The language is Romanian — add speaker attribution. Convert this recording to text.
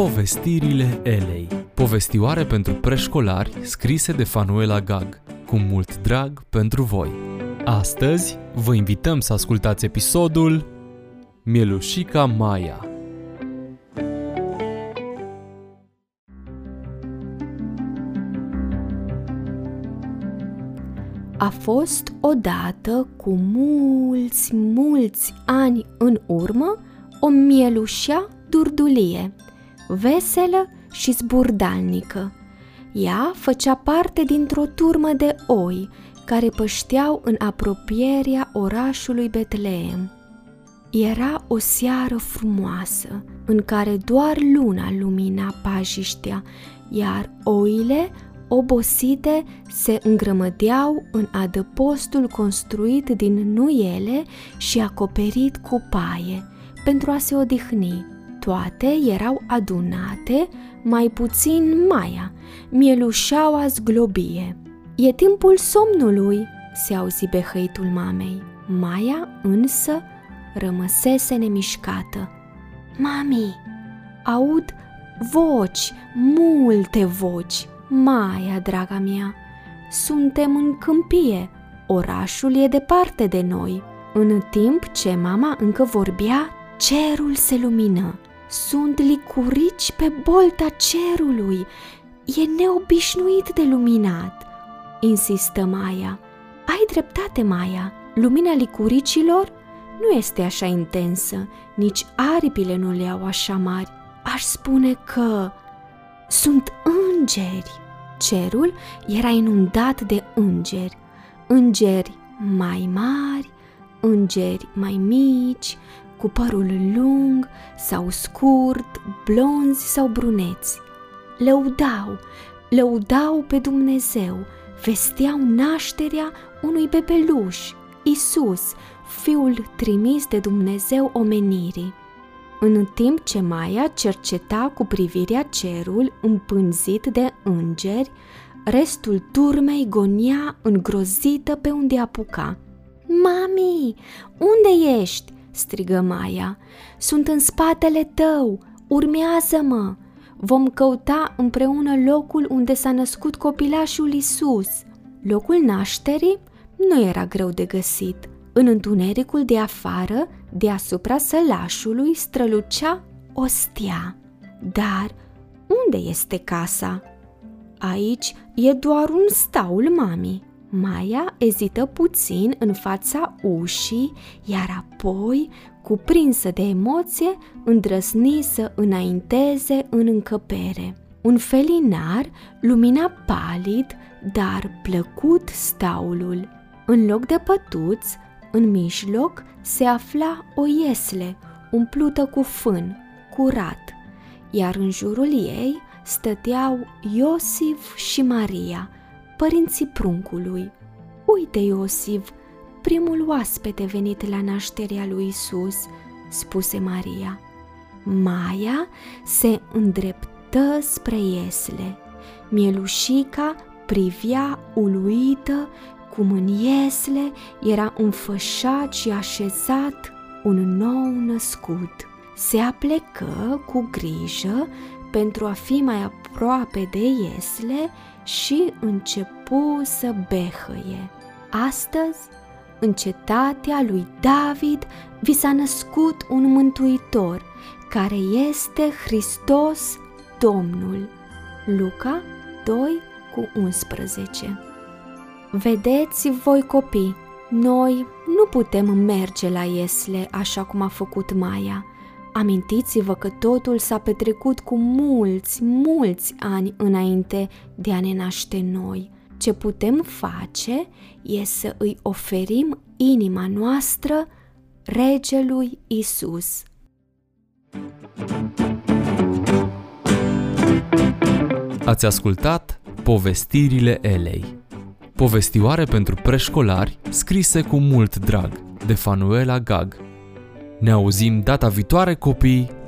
Speaker 1: Povestirile Elei. Povestioare pentru preșcolari scrise de Fanuela Gag. Cu mult drag pentru voi. Astăzi vă invităm să ascultați episodul Mielușica Maia.
Speaker 2: A fost odată, cu mulți, mulți ani în urmă, o mielușea durdulie, veselă și zburdalnică. Ea făcea parte dintr-o turmă de oi care pășteau în apropierea orașului Betleem. Era o seară frumoasă, în care doar luna lumina pajiștea, iar oile, obosite, se îngrămădeau în adăpostul construit din nuiele și acoperit cu paie, pentru a se odihni. Toate erau adunate, mai puțin Maia, mielușaua zglobie. E timpul somnului, se auzi behăitul mamei. Maia însă rămăsese nemișcată. Mami, aud voci, multe voci. Maia, draga mea, suntem în câmpie, orașul e departe de noi. În timp ce mama încă vorbea, cerul se lumină. Sunt licurici pe bolta cerului. E neobișnuit de luminat, insistă Maia. Ai dreptate, Maia. Lumina licuricilor nu este așa intensă, nici aripile nu le au așa mari. Aș spune că sunt îngeri. Cerul era inundat de îngeri, îngeri mai mari, îngeri mai mici, cu părul lung sau scurt, blonzi sau bruneți. Lăudau, lăudau pe Dumnezeu, vesteau nașterea unui bebeluș, Isus, fiul trimis de Dumnezeu omenirii. În timp ce Maia cerceta cu privirea cerul împânzit de îngeri, restul turmei gonia îngrozită pe unde apuca. Mami, unde ești?" strigă Maia. Sunt în spatele tău, urmează-mă! Vom căuta împreună locul unde s-a născut copilașul Isus. Locul nașterii nu era greu de găsit. În întunericul de afară, deasupra sălașului, strălucea o stea. Dar unde este casa? Aici e doar un staul mami. Maia ezită puțin în fața ușii, iar apoi, cuprinsă de emoție, îndrăzni să înainteze în încăpere. Un felinar lumina palid, dar plăcut staulul. În loc de pătuți, în mijloc se afla o iesle, umplută cu fân, curat, iar în jurul ei stăteau Iosif și Maria – părinții pruncului. Uite, Iosif, primul oaspete venit la nașterea lui Isus, spuse Maria. Maia se îndreptă spre iesle. Mielușica privea uluită cum în iesle era înfășat și așezat un nou născut. Se aplecă cu grijă pentru a fi mai aproape de iesle și începu să behăie. Astăzi, în cetatea lui David, vi s-a născut un mântuitor, care este Hristos Domnul. Luca 2 cu 11 Vedeți voi copii, noi nu putem merge la Iesle așa cum a făcut Maia, Amintiți-vă că totul s-a petrecut cu mulți, mulți ani înainte de a ne naște noi. Ce putem face e să îi oferim inima noastră Regelui Isus.
Speaker 1: Ați ascultat Povestirile Elei. Povestioare pentru preșcolari scrise cu mult drag de Fanuela Gag. Ne auzim data viitoare, copii!